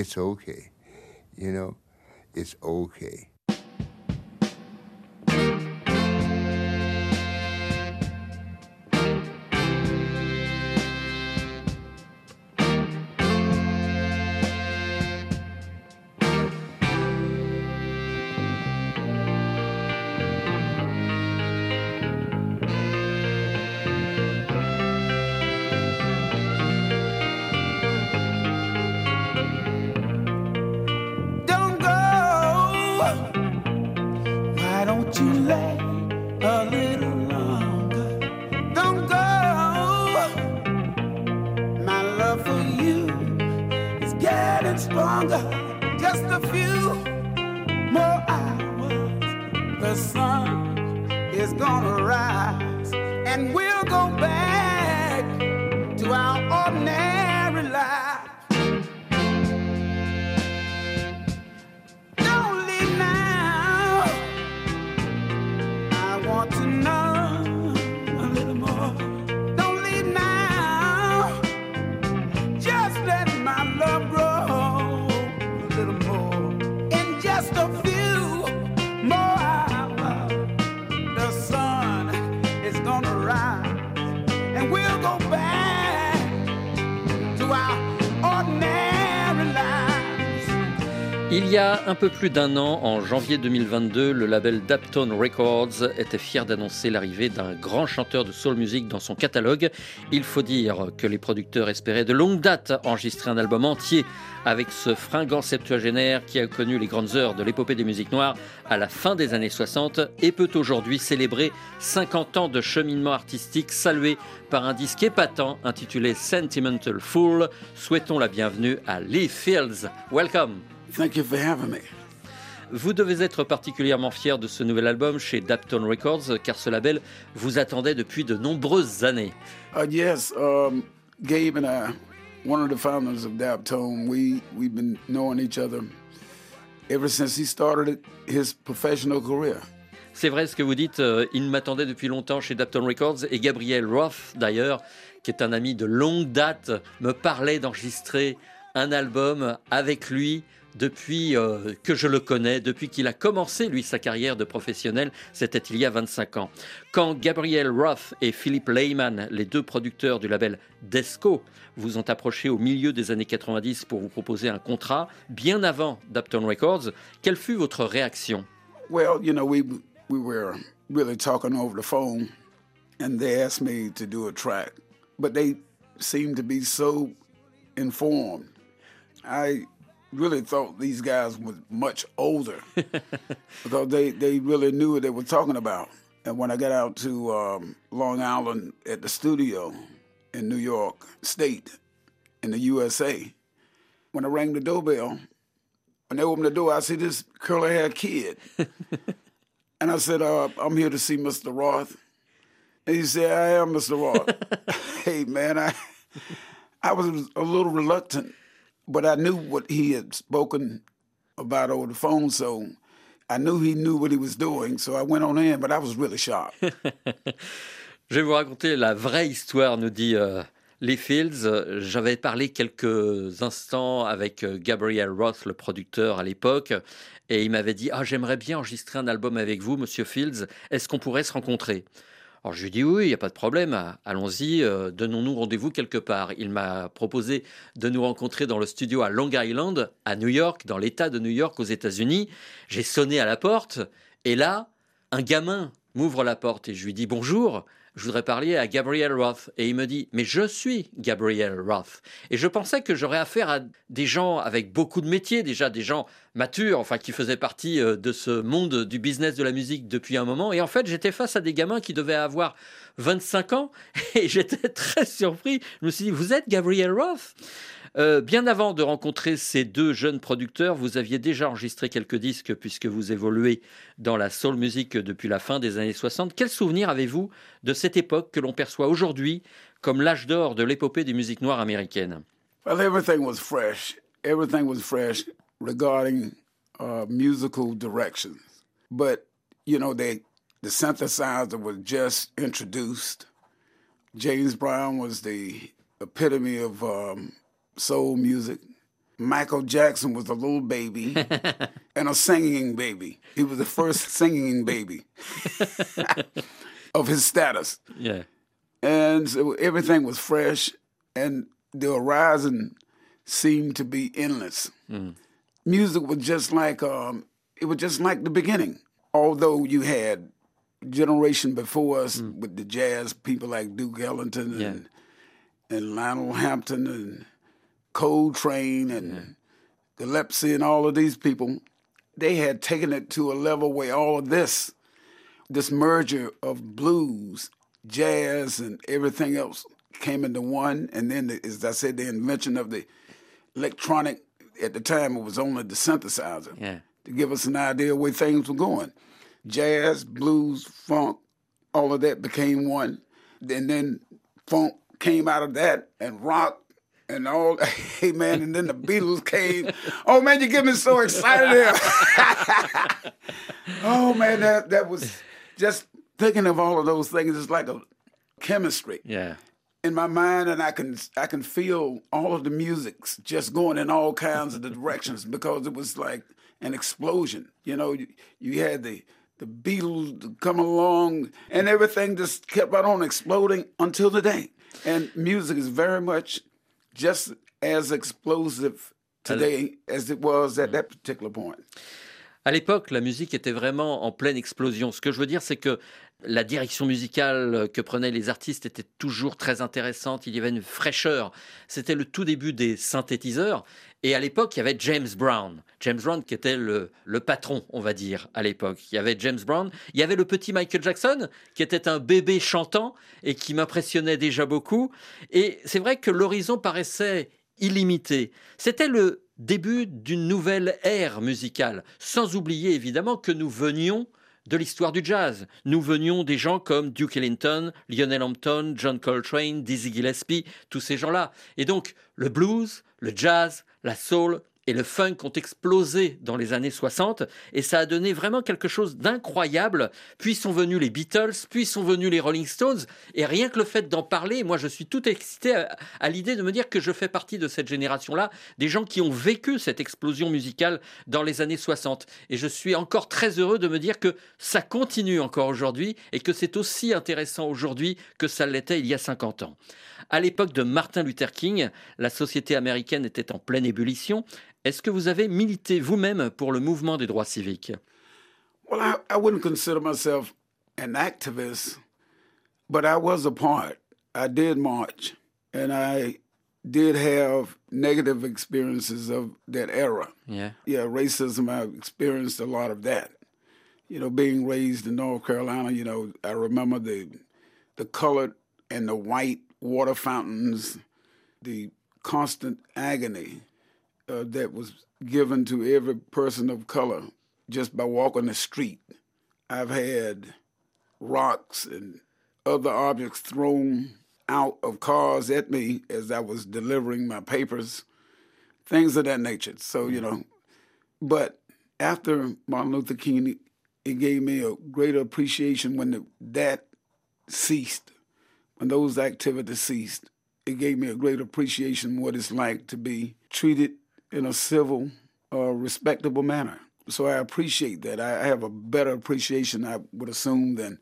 it's okay. You know, it's okay. Just a few Il y a un peu plus d'un an, en janvier 2022, le label Daptone Records était fier d'annoncer l'arrivée d'un grand chanteur de soul music dans son catalogue. Il faut dire que les producteurs espéraient de longue date enregistrer un album entier avec ce fringant septuagénaire qui a connu les grandes heures de l'épopée des musiques noires à la fin des années 60 et peut aujourd'hui célébrer 50 ans de cheminement artistique salué par un disque épatant intitulé Sentimental Fool. Souhaitons la bienvenue à Lee Fields. Welcome! Thank you for having me. Vous devez être particulièrement fier de ce nouvel album chez Daptone Records, car ce label vous attendait depuis de nombreuses années. Uh, yes, um, Gabe and I, one of the founders of Daptone, we we've been knowing each other ever since he started his professional career. C'est vrai ce que vous dites, euh, il m'attendait depuis longtemps chez Daptone Records, et Gabriel Roth, d'ailleurs, qui est un ami de longue date, me parlait d'enregistrer un album avec lui depuis euh, que je le connais, depuis qu'il a commencé, lui, sa carrière de professionnel, c'était il y a 25 ans. Quand Gabriel Roth et Philippe Lehman, les deux producteurs du label Desco, vous ont approché au milieu des années 90 pour vous proposer un contrat, bien avant Daptone Records, quelle fut votre réaction? Well, you know, we we were really talking over the phone, and they asked me to do a track, but they seemed to be so informed. I really thought these guys were much older because they they really knew what they were talking about. And when I got out to um, Long Island at the studio in New York State in the USA, when I rang the doorbell, when they opened the door, I see this curly haired kid. and I said, uh, I'm here to see Mr. Roth. And he said, I am Mr. Roth. hey, man, I, I was a little reluctant, but I knew what he had spoken about over the phone, so I knew he knew what he was doing. So I went on in, but I was really shocked. Je vais vous raconter la vraie histoire, nous dit euh, Fields. J'avais parlé quelques instants avec euh, Gabriel Roth, le producteur à l'époque, et il m'avait dit Ah, j'aimerais bien enregistrer un album avec vous, monsieur Fields. Est-ce qu'on pourrait se rencontrer? Alors je lui ai dit oui, il n'y a pas de problème, allons-y, euh, donnons-nous rendez-vous quelque part. Il m'a proposé de nous rencontrer dans le studio à Long Island, à New York, dans l'État de New York aux États-Unis. J'ai sonné à la porte et là, un gamin m'ouvre la porte et je lui dis bonjour. Je voudrais parler à Gabriel Roth. Et il me dit, mais je suis Gabriel Roth. Et je pensais que j'aurais affaire à des gens avec beaucoup de métiers, déjà des gens matures, enfin qui faisaient partie euh, de ce monde du business de la musique depuis un moment. Et en fait, j'étais face à des gamins qui devaient avoir 25 ans et j'étais très surpris. Je me suis dit, vous êtes Gabriel Roth? Euh, bien avant de rencontrer ces deux jeunes producteurs, vous aviez déjà enregistré quelques disques puisque vous évoluez dans la soul music depuis la fin des années 60. Quel souvenir avez-vous de cette époque que l'on perçoit aujourd'hui comme l'âge d'or de l'épopée des musiques noires américaines Well, everything was fresh. Everything was fresh regarding uh, musical directions. But, you know, they, the synthesizer was just introduced. James Brown was the epitome of um, soul music. Michael Jackson was a little baby and a singing baby. He was the first singing baby of his status. Yeah. And so everything was fresh, and the horizon seemed to be endless. Music was just like um, it was just like the beginning. Although you had generation before us with the jazz people like Duke Ellington Yeah. and and Lionel Hampton and Coltrane and Gillespie and all of these people, they had taken it to a level where all of this, this merger of blues, jazz, and everything else came into one. And then, the, as I said, the invention of the electronic, at the time it was only the synthesizer Yeah. to give us an idea where things were going. Jazz, blues, funk, all of that became one. And then funk came out of that and rock and all hey man, and then the Beatles came. Oh man, you get me so excited here. oh man, that that was just thinking of all of those things It's like a chemistry Yeah. in my mind and I can I can feel all of the musics just going in all kinds of the directions because it was like an explosion. You know, you, you had the the Beatles come along and everything just kept right on exploding until today. And music is very much just as explosive today as it was at mm-hmm. that particular point. À l'époque, la musique était vraiment en pleine explosion. Ce que je veux dire, c'est que la direction musicale que prenaient les artistes était toujours très intéressante. Il y avait une fraîcheur. C'était le tout début des synthétiseurs. Et à l'époque, il y avait James Brown. James Brown qui était le, le patron, on va dire, à l'époque. Il y avait James Brown. Il y avait le petit Michael Jackson qui était un bébé chantant et qui m'impressionnait déjà beaucoup. Et c'est vrai que l'horizon paraissait illimité. C'était le début d'une nouvelle ère musicale, sans oublier évidemment que nous venions de l'histoire du jazz. Nous venions des gens comme Duke Ellington, Lionel Hampton, John Coltrane, Dizzy Gillespie, tous ces gens-là. Et donc le blues, le jazz, la soul et le funk ont explosé dans les années 60 et ça a donné vraiment quelque chose d'incroyable. Puis sont venus les Beatles, puis sont venus les Rolling Stones et rien que le fait d'en parler, moi je suis tout excité à, à l'idée de me dire que je fais partie de cette génération-là, des gens qui ont vécu cette explosion musicale dans les années 60 et je suis encore très heureux de me dire que ça continue encore aujourd'hui et que c'est aussi intéressant aujourd'hui que ça l'était il y a 50 ans. À l'époque de Martin Luther King, la société américaine était en pleine ébullition. Est-ce que vous avez milité vous-même pour le mouvement des droits civiques Well, I, I wouldn't consider myself an activist, but I was a part. I did march, and I did have negative experiences of that era. Yeah. Yeah, racism, I experienced a lot of that. You know, being raised in North Carolina, you know, I remember the the colored and the white water fountains, the constant agony uh, that was given to every person of color just by walking the street. I've had rocks and other objects thrown out of cars at me as I was delivering my papers, things of that nature. So, you know, but after Martin Luther King, it gave me a greater appreciation when the, that ceased, when those activities ceased. It gave me a great appreciation what it's like to be treated in a civil, uh, respectable manner. So I appreciate that. I I have a better appreciation, I would assume, than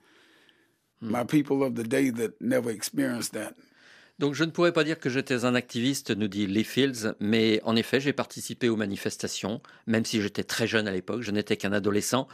my people of the day that never experienced that. Donc je ne pourrais pas dire que j'étais un activiste, nous dit Lee Fields, mais en effet j'ai participé aux manifestations, même si j'étais très jeune à l'époque, je n'étais qu'un adolescent.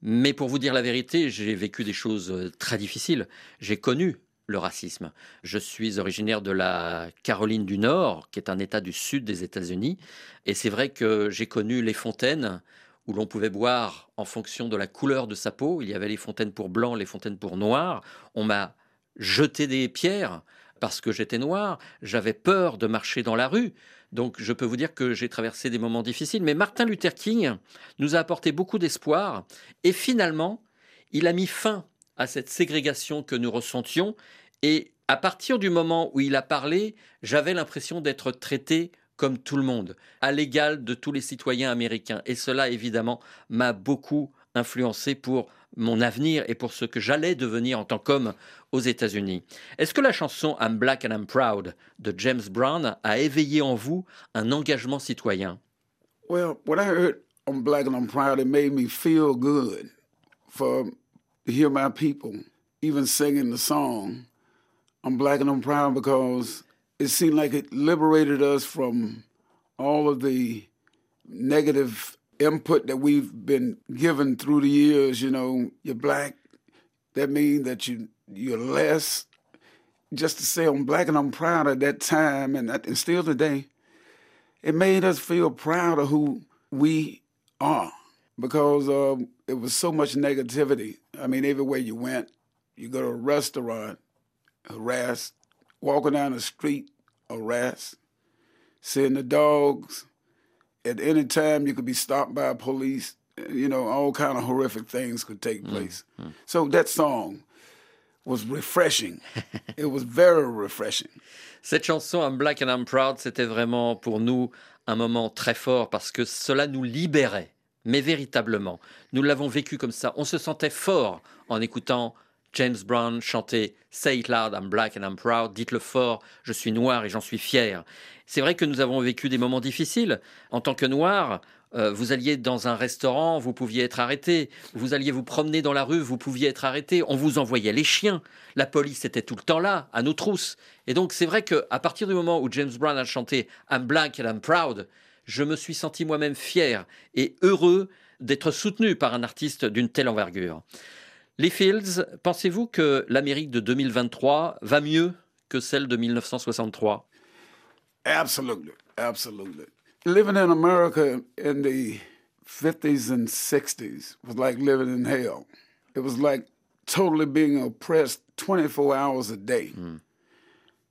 Mais pour vous dire la vérité, j'ai vécu des choses euh, très difficiles. J'ai connu le racisme. Je suis originaire de la Caroline du Nord, qui est un État du sud des États-Unis, et c'est vrai que j'ai connu les fontaines où l'on pouvait boire en fonction de la couleur de sa peau. Il y avait les fontaines pour blanc, les fontaines pour noir. On m'a jeté des pierres parce que j'étais noir, j'avais peur de marcher dans la rue. Donc je peux vous dire que j'ai traversé des moments difficiles. Mais Martin Luther King nous a apporté beaucoup d'espoir. Et finalement, il a mis fin à cette ségrégation que nous ressentions. Et à partir du moment où il a parlé, j'avais l'impression d'être traité comme tout le monde, à l'égal de tous les citoyens américains. Et cela, évidemment, m'a beaucoup influencé pour mon avenir et pour ce que j'allais devenir en tant qu'homme aux États-Unis. Est-ce que la chanson I'm Black and I'm Proud de James Brown a éveillé en vous un engagement citoyen? Well, when I heard I'm Black and I'm Proud, it made me feel good for to hear my people even singing the song I'm Black and I'm Proud because it seemed like it liberated us from all of the negative input that we've been given through the years. You know, you're black, that means that you you're less. Just to say I'm black and I'm proud at that time and, and still today, it made us feel proud of who we are because uh, it was so much negativity. I mean, everywhere you went, you go to a restaurant, harassed, walking down the street, harassed, seeing the dogs. At any time, you could be stopped by police. You know, all kind of horrific things could take place. So that song was refreshing. it was very refreshing. Cette chanson I'm Black and I'm Proud, c'était vraiment pour nous un moment très fort parce que cela nous libérait, mais véritablement. Nous l'avons vécu comme ça. On se sentait fort en écoutant James Brown chanter Say it loud, I'm black and I'm proud. Dites-le fort, je suis noir et j'en suis fier. C'est vrai que nous avons vécu des moments difficiles. En tant que noir, euh, vous alliez dans un restaurant, vous pouviez être arrêté. Vous alliez vous promener dans la rue, vous pouviez être arrêté. On vous envoyait les chiens. La police était tout le temps là, à nos trousses. Et donc c'est vrai qu'à partir du moment où James Brown a chanté I'm black and I'm proud, je me suis senti moi-même fier et heureux d'être soutenu par un artiste d'une telle envergure. Les Fields, pensez-vous que l'Amérique de 2023 va mieux que celle de 1963 Absolutely, absolutely. Living in America in the 50s and 60s was like living in hell. It was like totally being oppressed 24 hours a day.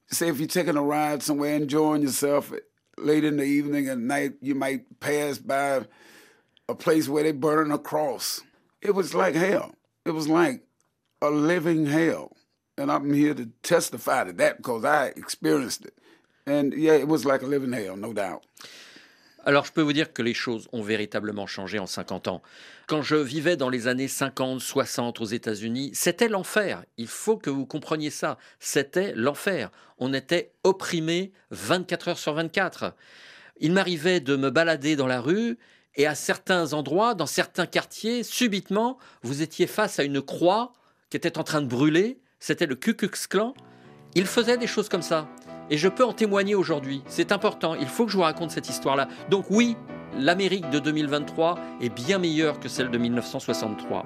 Say if you're taking a ride somewhere, enjoying yourself late in the evening at night, you might pass by a place where they're burning a cross. It was like hell. It was like a living hell. And I'm here to testify to that because I experienced it. And yeah, it was like a living hell, no doubt. Alors je peux vous dire que les choses ont véritablement changé en 50 ans. Quand je vivais dans les années 50, 60 aux États-Unis, c'était l'enfer. Il faut que vous compreniez ça. C'était l'enfer. On était opprimés 24 heures sur 24. Il m'arrivait de me balader dans la rue et à certains endroits, dans certains quartiers, subitement, vous étiez face à une croix qui était en train de brûler. C'était le Ku Klux Klan. Il faisait des choses comme ça. Et je peux en témoigner aujourd'hui. C'est important. Il faut que je vous raconte cette histoire-là. Donc oui, l'Amérique de 2023 est bien meilleure que celle de 1963.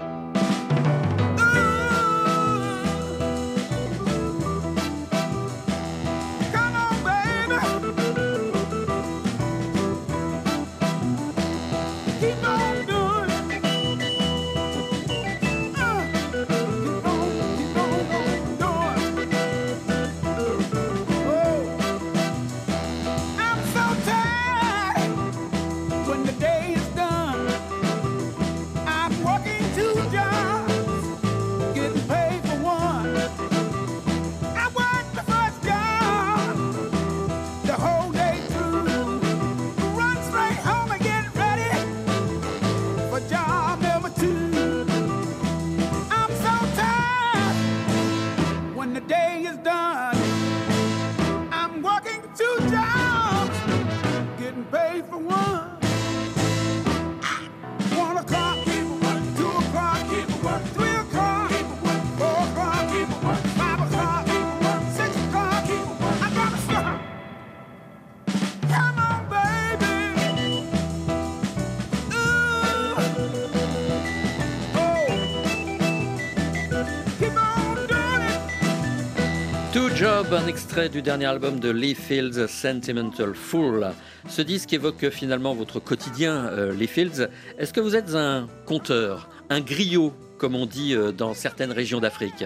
Job, un extrait du dernier album de Lee Fields, Sentimental Fool. Ce disque évoque finalement votre quotidien, euh, Lee Fields. Est-ce que vous êtes un conteur, un griot, comme on dit euh, dans certaines régions d'Afrique?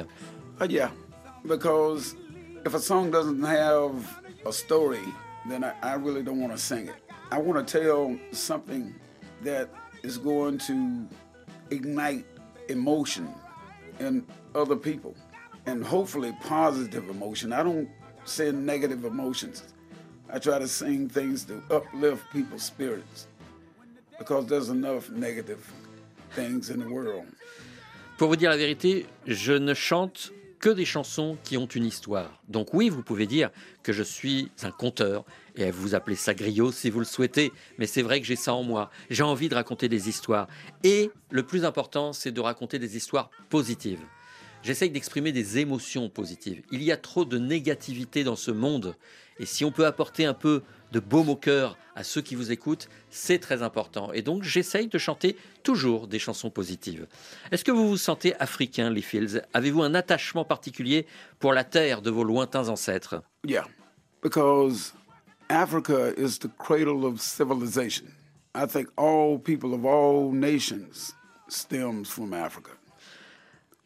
Yeah, because if a song doesn't have a story, then I really don't want to sing it. I want to tell something that is going to ignite emotion in other people and hopefully positive emotion. I don't send negative emotions. I try to sing things to uplift people's spirits because there's enough negative things in the world. Pour vous dire la vérité, je ne chante que des chansons qui ont une histoire. Donc oui, vous pouvez dire que je suis un conteur, et vous appelez ça griot si vous le souhaitez, mais c'est vrai que j'ai ça en moi. J'ai envie de raconter des histoires. Et le plus important, c'est de raconter des histoires positives. J'essaye d'exprimer des émotions positives. Il y a trop de négativité dans ce monde. Et si on peut apporter un peu de baume au cœur à ceux qui vous écoutent, c'est très important. Et donc j'essaye de chanter toujours des chansons positives. Est-ce que vous vous sentez africain, les Fields? Avez-vous un attachement particulier pour la terre de vos lointains ancêtres? Yeah, because Africa is the cradle of civilization. I think all people of all nations stems from Africa.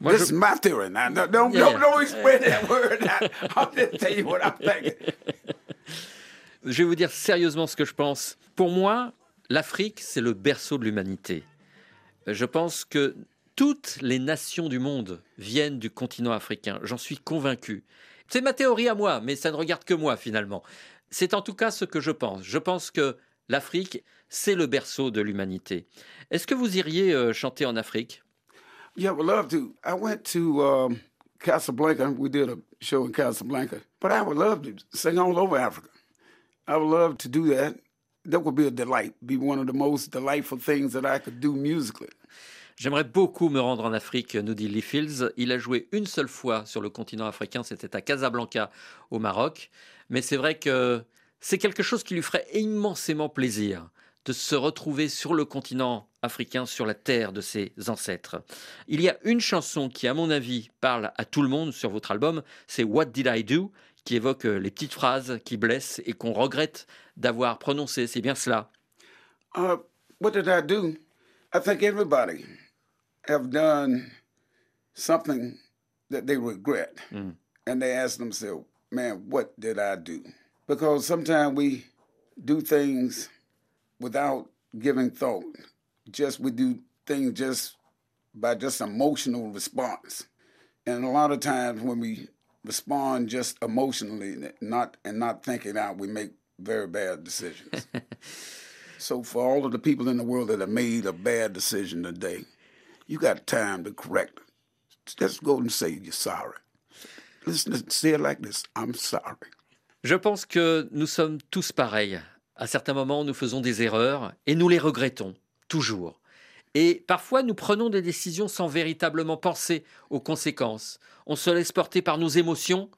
Moi, this je- is my theory. Now, no- don't, Yeah, don't, don't that word. I'll just tell you what I'm thinking. Je vais vous dire sérieusement ce que je pense. Pour moi, l'Afrique, c'est le berceau de l'humanité. Je pense que toutes les nations du monde viennent du continent africain. J'en suis convaincu. C'est ma théorie à moi, mais ça ne regarde que moi finalement. C'est en tout cas ce que je pense. Je pense que l'Afrique, c'est le berceau de l'humanité. Est-ce que vous iriez euh, chanter en Afrique? Yeah, would love to. I went to um, Casablanca. We did a show in Casablanca. But I would love to sing all over Africa. I would love to do that. That would be a delight, be one of the most delightful things that I could do musically. J'aimerais beaucoup me rendre en Afrique, nous dit Lee Fields. Il a joué une seule fois sur le continent africain, c'était à Casablanca, au Maroc. Mais c'est vrai que c'est quelque chose qui lui ferait immensément plaisir de se retrouver sur le continent africain, sur la terre de ses ancêtres. Il y a une chanson qui, à mon avis, parle à tout le monde sur votre album, c'est What Did I Do qui évoque euh, les petites phrases qui blessent et qu'on regrette d'avoir prononcées. C'est bien cela. Uh, what did I do? I think everybody have done something that they regret, and they ask themselves, "Man, what did I do?" Because sometimes we do things without giving thought. Just we do things just by just emotional response, and a lot of times when we respond just emotionally, not and not thinking out, we make very bad decisions. So for all of the people in the world that have made a bad decision today, you got time to correct it. Just go and say you're sorry. Listen, say it like this: I'm sorry. Je pense que nous sommes tous pareils. À certains moments, nous faisons des erreurs et nous les regrettons, toujours. Et parfois, nous prenons des décisions sans véritablement penser aux conséquences. On se laisse porter par nos émotions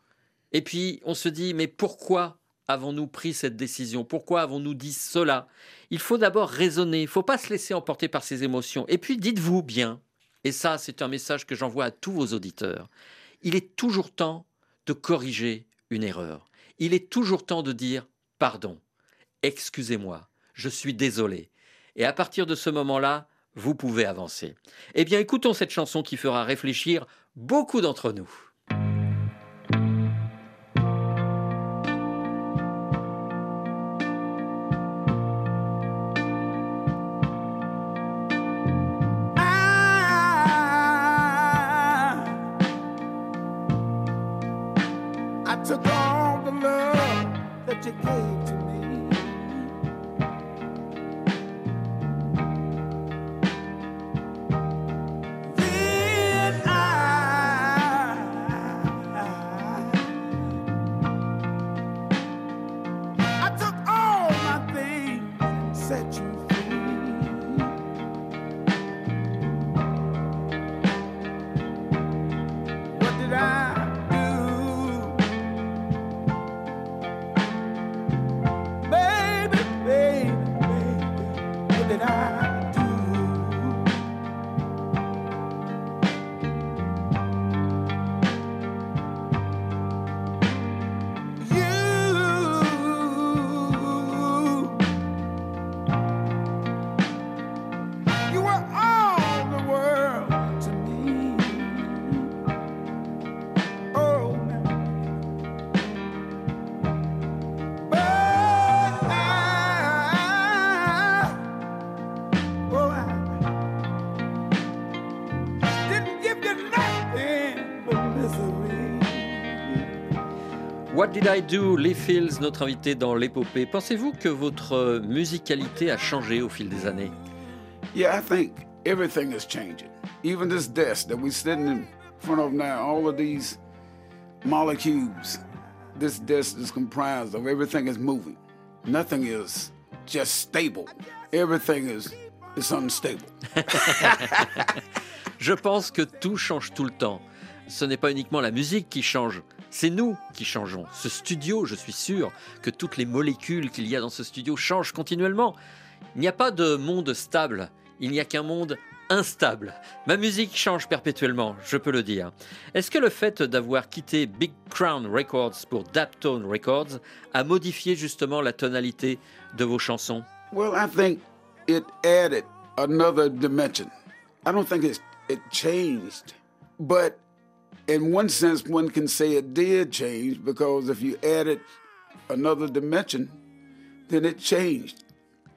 et puis on se dit, mais pourquoi avons-nous pris cette décision? Pourquoi avons-nous dit cela? Il faut d'abord raisonner, il ne faut pas se laisser emporter par ses émotions. Et puis dites-vous bien, et ça c'est un message que j'envoie à tous vos auditeurs, il est toujours temps de corriger une erreur. Il est toujours temps de dire pardon, excusez-moi, je suis désolé. Et à partir de ce moment-là, vous pouvez avancer. Eh bien, écoutons cette chanson qui fera réfléchir beaucoup d'entre nous. What Did I Do? Lee Fields, notre invité dans l'épopée. Pensez-vous que votre musicalité a changé au fil des années? Yeah, I think everything is changing. Even this desk that we're sitting in front of now, all of these molecules, this desk is comprised of everything is moving. Nothing is just stable. Everything is, is unstable. Je pense que tout change tout le temps. Ce n'est pas uniquement la musique qui change, c'est nous qui changeons. Ce studio, je suis sûr que toutes les molécules qu'il y a dans ce studio changent continuellement. Il n'y a pas de monde stable, il n'y a qu'un monde instable. Ma musique change perpétuellement, je peux le dire. Est-ce que le fait d'avoir quitté Big Crown Records pour Daptone Records a modifié justement la tonalité de vos chansons? Well, I think it added another dimension. I don't think it changed, but in one sense, one can say it did change because if you added another dimension, then it changed.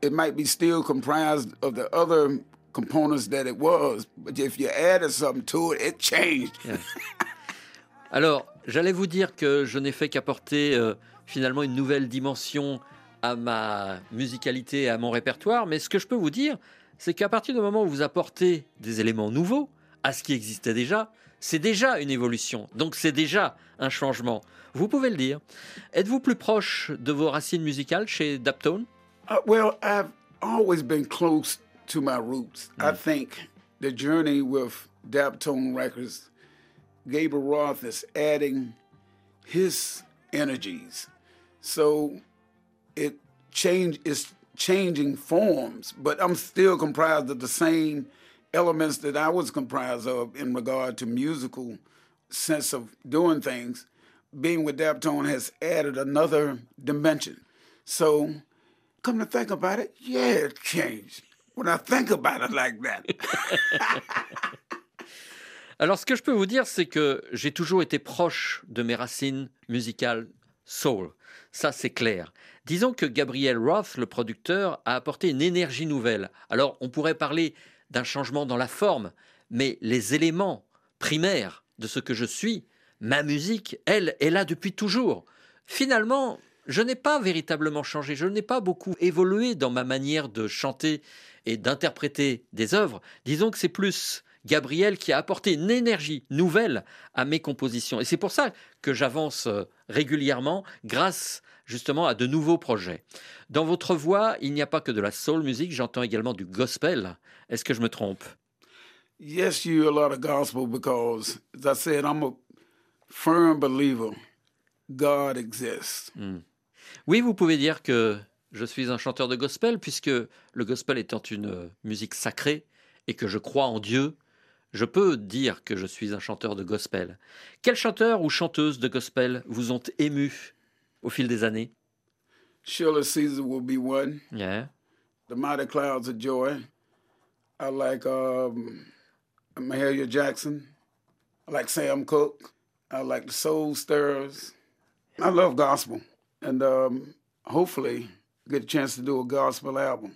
It might be still comprised of the other components that it was, but if you added something to it, it changed. Yeah. Alors, j'allais vous dire que je n'ai fait qu'apporter euh, finalement une nouvelle dimension à ma musicalité et à mon répertoire, mais ce que je peux vous dire, c'est qu'à partir du moment où vous apportez des éléments nouveaux à ce qui existait déjà, c'est déjà une évolution, donc c'est déjà un changement. Vous pouvez le dire. Êtes-vous plus proche de vos racines musicales chez Daptone? Uh, well, I've always been close to my roots. I think the journey with Daptone Records, Gabriel Roth is adding his energies. So it change is changing forms, but I'm still comprised of the same elements that I was comprised of in regard to musical sense of doing things. Being with Daptone has added another dimension. So come to think about it, yeah, it changed. When I think about it like that. Alors, ce que je peux vous dire, c'est que j'ai toujours été proche de mes racines musicales soul. Ça, c'est clair. Disons que Gabriel Roth, le producteur, a apporté une énergie nouvelle. Alors, on pourrait parler d'un changement dans la forme, mais les éléments primaires de ce que je suis, ma musique, elle, est là depuis toujours. Finalement, je n'ai pas véritablement changé, je n'ai pas beaucoup évolué dans ma manière de chanter et d'interpréter des œuvres. Disons que c'est plus Gabriel qui a apporté une énergie nouvelle à mes compositions. Et c'est pour ça que j'avance euh, régulièrement grâce justement à de nouveaux projets. Dans votre voix, il n'y a pas que de la soul music, j'entends également du gospel. Est-ce que je me trompe? Yes, you hear a lot of gospel because, as I said, I'm a firm believer God exists. Oui, vous pouvez dire que je suis un chanteur de gospel, puisque le gospel étant une euh, musique sacrée et que je crois en Dieu, je peux dire que je suis un chanteur de gospel. Quel chanteur ou chanteuse de gospel vous ont ému au fil des années? Sheila Caesar will be one. Yeah. The Mighty Clouds of Joy. I like um, Mahalia Jackson. I like Sam Cooke. I like the Soul Stirrers. I love gospel, and um, hopefully get a chance to do a gospel album.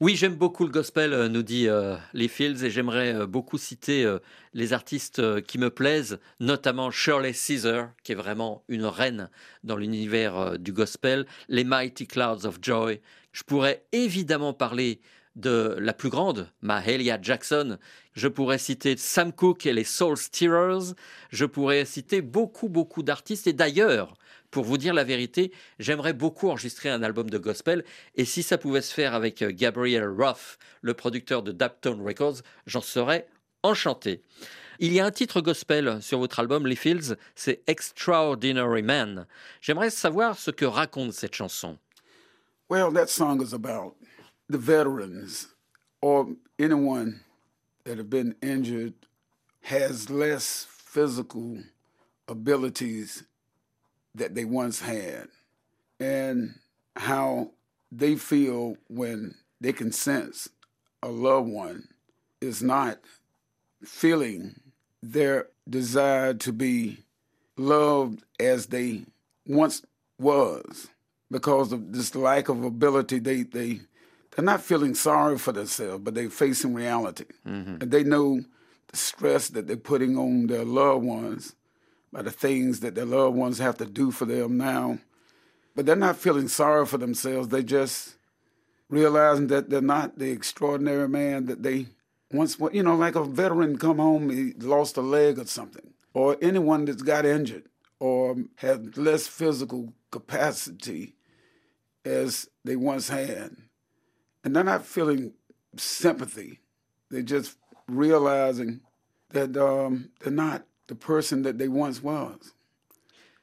Oui, j'aime beaucoup le gospel, euh, nous dit euh, les Fields, et j'aimerais euh, beaucoup citer euh, les artistes qui me plaisent, notamment Shirley Caesar, qui est vraiment une reine dans l'univers du gospel, les Mighty Clouds of Joy. Je pourrais évidemment parler de la plus grande, Mahalia Jackson. Je pourrais citer Sam Cooke et les Soul Stirrers. Je pourrais citer beaucoup, beaucoup d'artistes. Et d'ailleurs, pour vous dire la vérité, j'aimerais beaucoup enregistrer un album de gospel. Et si ça pouvait se faire avec euh, Gabriel Roth, le producteur de Daptone Records, j'en serais enchanté. Il y a un titre gospel sur votre album, Les Fields, c'est Extraordinary Man. J'aimerais savoir ce que raconte cette chanson. Well, that song is about the veterans or anyone that have been injured has less physical abilities that they once had and how they feel when they can sense a loved one is not feeling their desire to be loved as they once was because of this lack of ability. They they they're not feeling sorry for themselves but they're facing reality. Mm-hmm. And they know the stress that they're putting on their loved ones by the things that their loved ones have to do for them now. But they're not feeling sorry for themselves. They just realizing that they're not the extraordinary man that they once were. You know, like a veteran come home, he lost a leg or something, or anyone that's got injured or has less physical capacity as they once had. And they're not feeling sympathy. They're just realizing that um, they're not the person that they once was.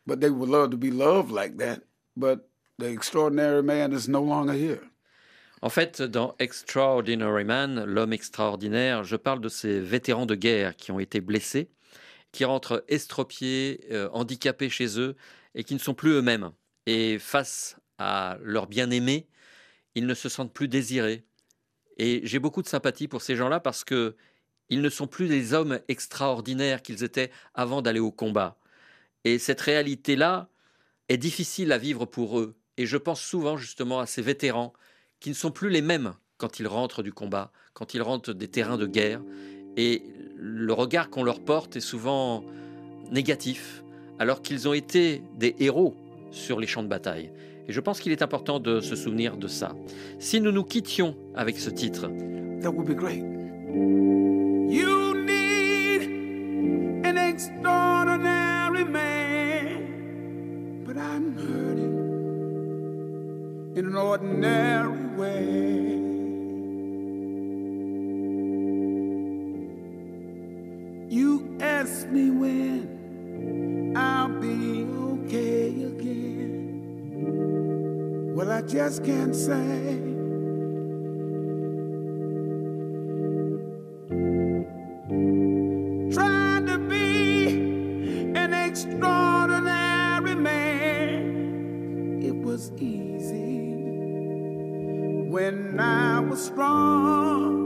But they would love to be loved like that, but the extraordinary man is no longer here. En fait, dans Extraordinary Man, l'homme extraordinaire, je parle de ces vétérans de guerre qui ont été blessés, qui rentrent estropiés, euh, handicapés chez eux et qui ne sont plus eux-mêmes. Et face à leur bien-aimé, ils ne se sentent plus désirés. Et j'ai beaucoup de sympathie pour ces gens-là parce que ils ne sont plus les hommes extraordinaires qu'ils étaient avant d'aller au combat. Et cette réalité-là est difficile à vivre pour eux. Et je pense souvent justement à ces vétérans qui ne sont plus les mêmes quand ils rentrent du combat, quand ils rentrent des terrains de guerre. Et le regard qu'on leur porte est souvent négatif, alors qu'ils ont été des héros sur les champs de bataille. Et je pense qu'il est important de se souvenir de ça. Si nous nous quittions avec ce titre, That would be great. Man, but I'm hurting in an ordinary way. You ask me when I'll be okay again. Well, I just can't say. Was easy when I was strong.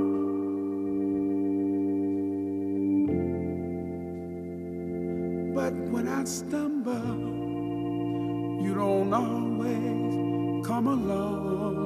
But when I stumble, you don't always come along.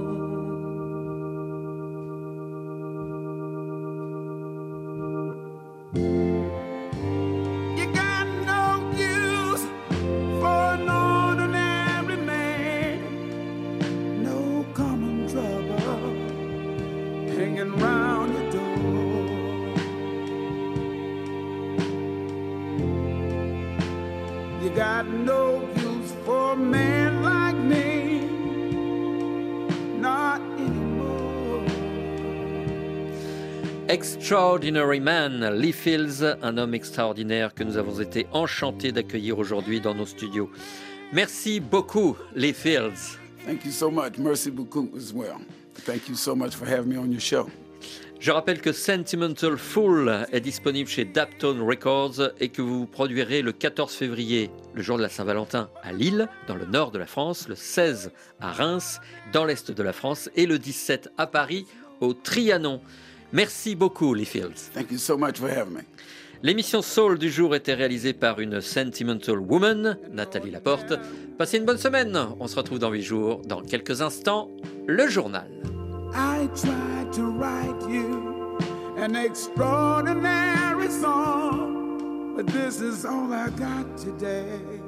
Extraordinary Man, Lee Fields, un homme extraordinaire que nous avons été enchantés d'accueillir aujourd'hui dans nos studios. Merci beaucoup, Lee Fields. Thank you so much. Mercy beaucoup as well. Thank you so much for having me on your show. Je rappelle que Sentimental Fool est disponible chez Daptone Records et que vous produirez le 14 février, le jour de la Saint-Valentin, à Lille, dans le nord de la France, le 16 à Reims, dans l'est de la France, et le 17 à Paris, au Trianon. Merci beaucoup, Lee Fields. Thank you so much for having me. L'émission Soul du jour était réalisée par une Sentimental Woman, Nathalie Laporte. Passez une bonne semaine. On se retrouve dans 8 jours. Dans quelques instants, le journal. I tried to write you an extraordinary song, but this is all I got today.